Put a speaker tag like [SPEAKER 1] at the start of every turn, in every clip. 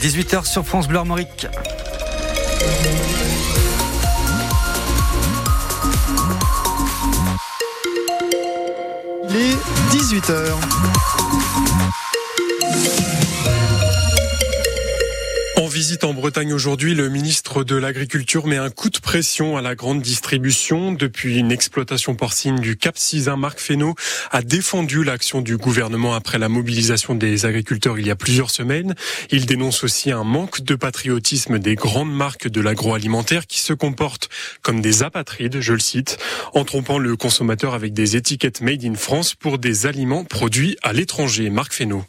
[SPEAKER 1] 18h sur France Bleu Armorique.
[SPEAKER 2] Les 18h.
[SPEAKER 3] En Bretagne aujourd'hui, le ministre de l'Agriculture met un coup de pression à la grande distribution. Depuis une exploitation porcine du Cap Cisin, Marc Fesneau a défendu l'action du gouvernement après la mobilisation des agriculteurs il y a plusieurs semaines. Il dénonce aussi un manque de patriotisme des grandes marques de l'agroalimentaire qui se comportent comme des apatrides, je le cite, en trompant le consommateur avec des étiquettes made in France pour des aliments produits à l'étranger. Marc Fesneau.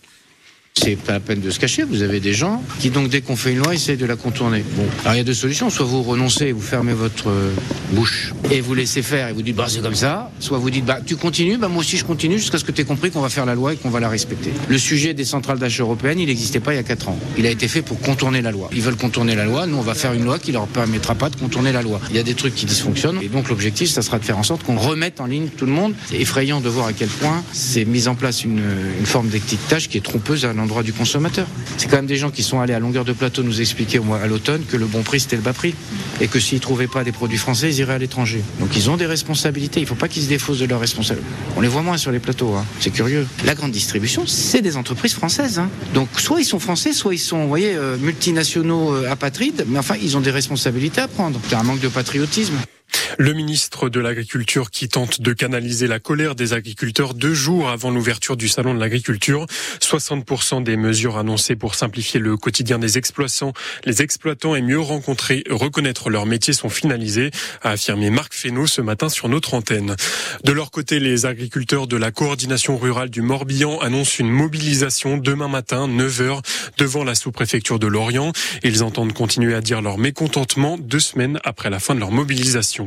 [SPEAKER 4] C'est pas la peine de se cacher. Vous avez des gens qui, donc, dès qu'on fait une loi, essayent de la contourner. Bon. Alors, il y a deux solutions. Soit vous renoncez, vous fermez votre euh, bouche et vous laissez faire et vous dites, bah, c'est comme ça. Soit vous dites, bah, tu continues, bah, moi aussi je continue jusqu'à ce que tu aies compris qu'on va faire la loi et qu'on va la respecter. Le sujet des centrales d'achat européennes, il n'existait pas il y a quatre ans. Il a été fait pour contourner la loi. Ils veulent contourner la loi. Nous, on va faire une loi qui leur permettra pas de contourner la loi. Il y a des trucs qui dysfonctionnent. Et donc, l'objectif, ça sera de faire en sorte qu'on remette en ligne tout le monde. C'est effrayant de voir à quel point c'est mis en place une, une forme d'étiquetage qui est trompeuse à l'endroit du consommateur. C'est quand même des gens qui sont allés à longueur de plateau nous expliquer au à l'automne que le bon prix c'était le bas prix et que s'ils trouvaient pas des produits français, ils iraient à l'étranger. Donc ils ont des responsabilités. Il faut pas qu'ils se défaussent de leurs responsabilités. On les voit moins sur les plateaux. Hein. C'est curieux. La grande distribution, c'est des entreprises françaises. Hein. Donc soit ils sont français, soit ils sont, vous voyez, euh, multinationaux euh, apatrides. Mais enfin, ils ont des responsabilités à prendre. C'est un manque de patriotisme.
[SPEAKER 3] Le ministre de l'Agriculture qui tente de canaliser la colère des agriculteurs deux jours avant l'ouverture du salon de l'agriculture. 60% des mesures annoncées pour simplifier le quotidien des exploitants, les exploitants et mieux rencontrer, reconnaître leur métier sont finalisés, a affirmé Marc Fesneau ce matin sur notre antenne. De leur côté, les agriculteurs de la coordination rurale du Morbihan annoncent une mobilisation demain matin, 9h, devant la sous-préfecture de Lorient. Ils entendent continuer à dire leur mécontentement deux semaines après la fin de leur mobilisation.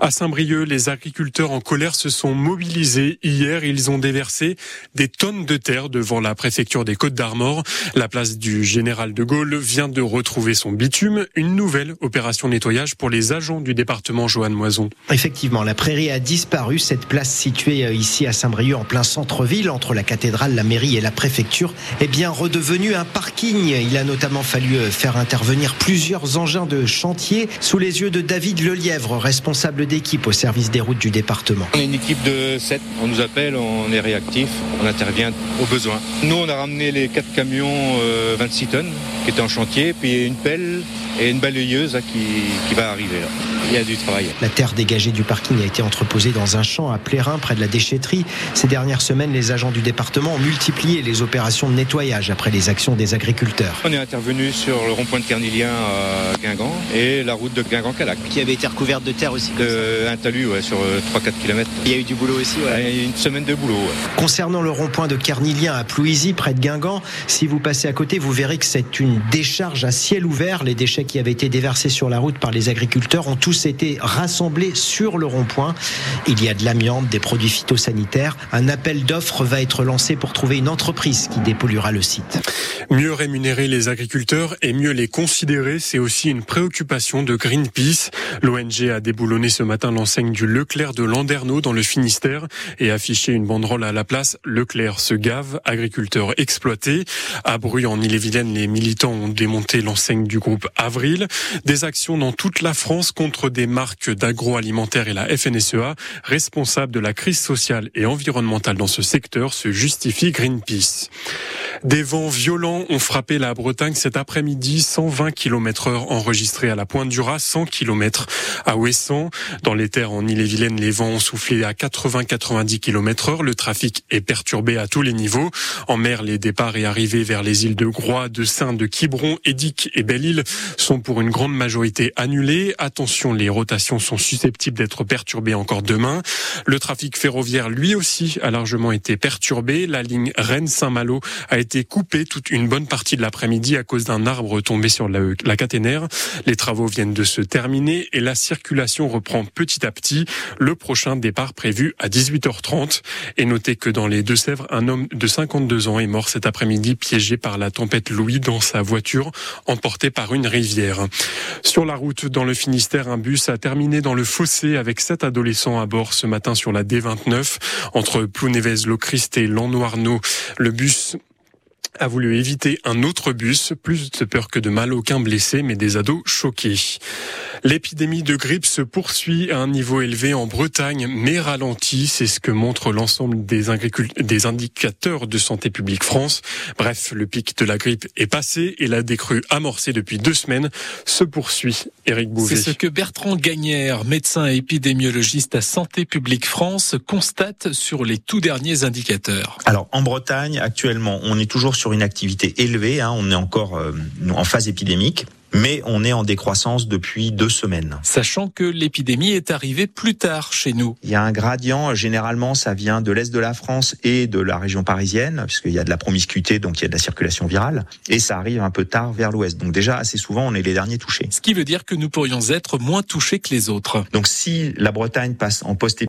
[SPEAKER 3] À Saint-Brieuc, les agriculteurs en colère se sont mobilisés hier. Ils ont déversé des tonnes de terre devant la préfecture des Côtes d'Armor. La place du Général de Gaulle vient de retrouver son bitume. Une nouvelle opération nettoyage pour les agents du département Joanne Moison.
[SPEAKER 5] Effectivement, la prairie a disparu. Cette place située euh, ici à Saint-Brieuc, en plein centre-ville, entre la cathédrale, la mairie et la préfecture, est bien redevenue un parking. Il a notamment fallu euh, faire intervenir plusieurs engins de chantier sous les yeux de David Lelièvre, responsable d'équipe au service des routes du département.
[SPEAKER 6] On est une équipe de 7, on nous appelle, on est réactif, on intervient au besoin. Nous, on a ramené les 4 camions euh, 26 tonnes qui étaient en chantier, puis une pelle et une balayeuse qui, qui va arriver. Là. Il y a du travail.
[SPEAKER 5] La terre dégagée du parking a été entreposée dans un champ à Plérin, près de la déchetterie. Ces dernières semaines, les agents du département ont multiplié les opérations de nettoyage après les actions des agriculteurs.
[SPEAKER 6] On est intervenu sur le rond-point de Carnilien à Guingamp et la route de Guingamp-Calac.
[SPEAKER 7] Qui avait été recouverte de terre aussi.
[SPEAKER 6] De, un talus ouais, sur 3-4 km.
[SPEAKER 7] Il y a eu du boulot aussi. Ouais.
[SPEAKER 6] Ouais, une semaine de boulot. Ouais.
[SPEAKER 5] Concernant le rond-point de Carnilien à Plouisy, près de Guingamp, si vous passez à côté, vous verrez que c'est une décharge à ciel ouvert. Les déchets qui avaient été déversés sur la route par les agriculteurs ont tous été rassemblés sur le rond-point. Il y a de l'amiante, des produits phytosanitaires. Un appel d'offres va être lancé pour trouver une entreprise qui dépolluera le site.
[SPEAKER 3] Mieux rémunérer les agriculteurs et mieux les considérer, c'est aussi une préoccupation de Greenpeace. L'ONG a déboulonné ce matin l'enseigne du Leclerc de Landerneau dans le Finistère et affiché une banderole à la place Leclerc se gave, agriculteurs exploités. À Bruy, en Ille-et-Vilaine, les militants ont démonté l'enseigne du groupe Avril. Des actions dans toute la France contre des marques d'agroalimentaire et la FNSEA, responsable de la crise sociale et environnementale dans ce secteur, se justifie Greenpeace. Des vents violents ont frappé la Bretagne cet après-midi, 120 km heure enregistrés à la Pointe du Raz, 100 km à Ouessant. Dans les terres en Ille-et-Vilaine, les vents ont soufflé à 80-90 km heure. Le trafic est perturbé à tous les niveaux. En mer, les départs et arrivées vers les îles de Groix, de Saint, de Quiberon, Édic et Belle-Île sont pour une grande majorité annulés. Attention, les rotations sont susceptibles d'être perturbées encore demain. Le trafic ferroviaire, lui aussi, a largement été perturbé. La ligne Rennes-Saint-Malo a été coupée toute une bonne partie de l'après-midi à cause d'un arbre tombé sur la, la caténaire. Les travaux viennent de se terminer et la circulation reprend petit à petit. Le prochain départ prévu à 18h30. Et notez que dans les Deux-Sèvres, un homme de 52 ans est mort cet après-midi piégé par la tempête Louis dans sa voiture emporté par une rivière. Sur la route dans le Finistère, un bus a terminé dans le fossé avec sept adolescents à bord ce matin sur la D29 entre Plounevez, Locrist et Lannoirneau. Le bus a voulu éviter un autre bus. Plus de peur que de mal, aucun blessé, mais des ados choqués. L'épidémie de grippe se poursuit à un niveau élevé en Bretagne, mais ralentit. C'est ce que montre l'ensemble des, des indicateurs de Santé publique France. Bref, le pic de la grippe est passé et la décrue amorcée depuis deux semaines se poursuit. Éric Bouvet.
[SPEAKER 8] C'est ce que Bertrand Gagnère, médecin et épidémiologiste à Santé publique France, constate sur les tout derniers indicateurs.
[SPEAKER 9] Alors en Bretagne, actuellement, on est toujours sur une activité élevée. Hein, on est encore euh, en phase épidémique mais on est en décroissance depuis deux semaines.
[SPEAKER 8] Sachant que l'épidémie est arrivée plus tard chez nous.
[SPEAKER 9] Il y a un gradient, généralement ça vient de l'Est de la France et de la région parisienne, puisqu'il y a de la promiscuité, donc il y a de la circulation virale, et ça arrive un peu tard vers l'Ouest. Donc déjà, assez souvent, on est les derniers touchés.
[SPEAKER 8] Ce qui veut dire que nous pourrions être moins touchés que les autres.
[SPEAKER 9] Donc si la Bretagne passe en post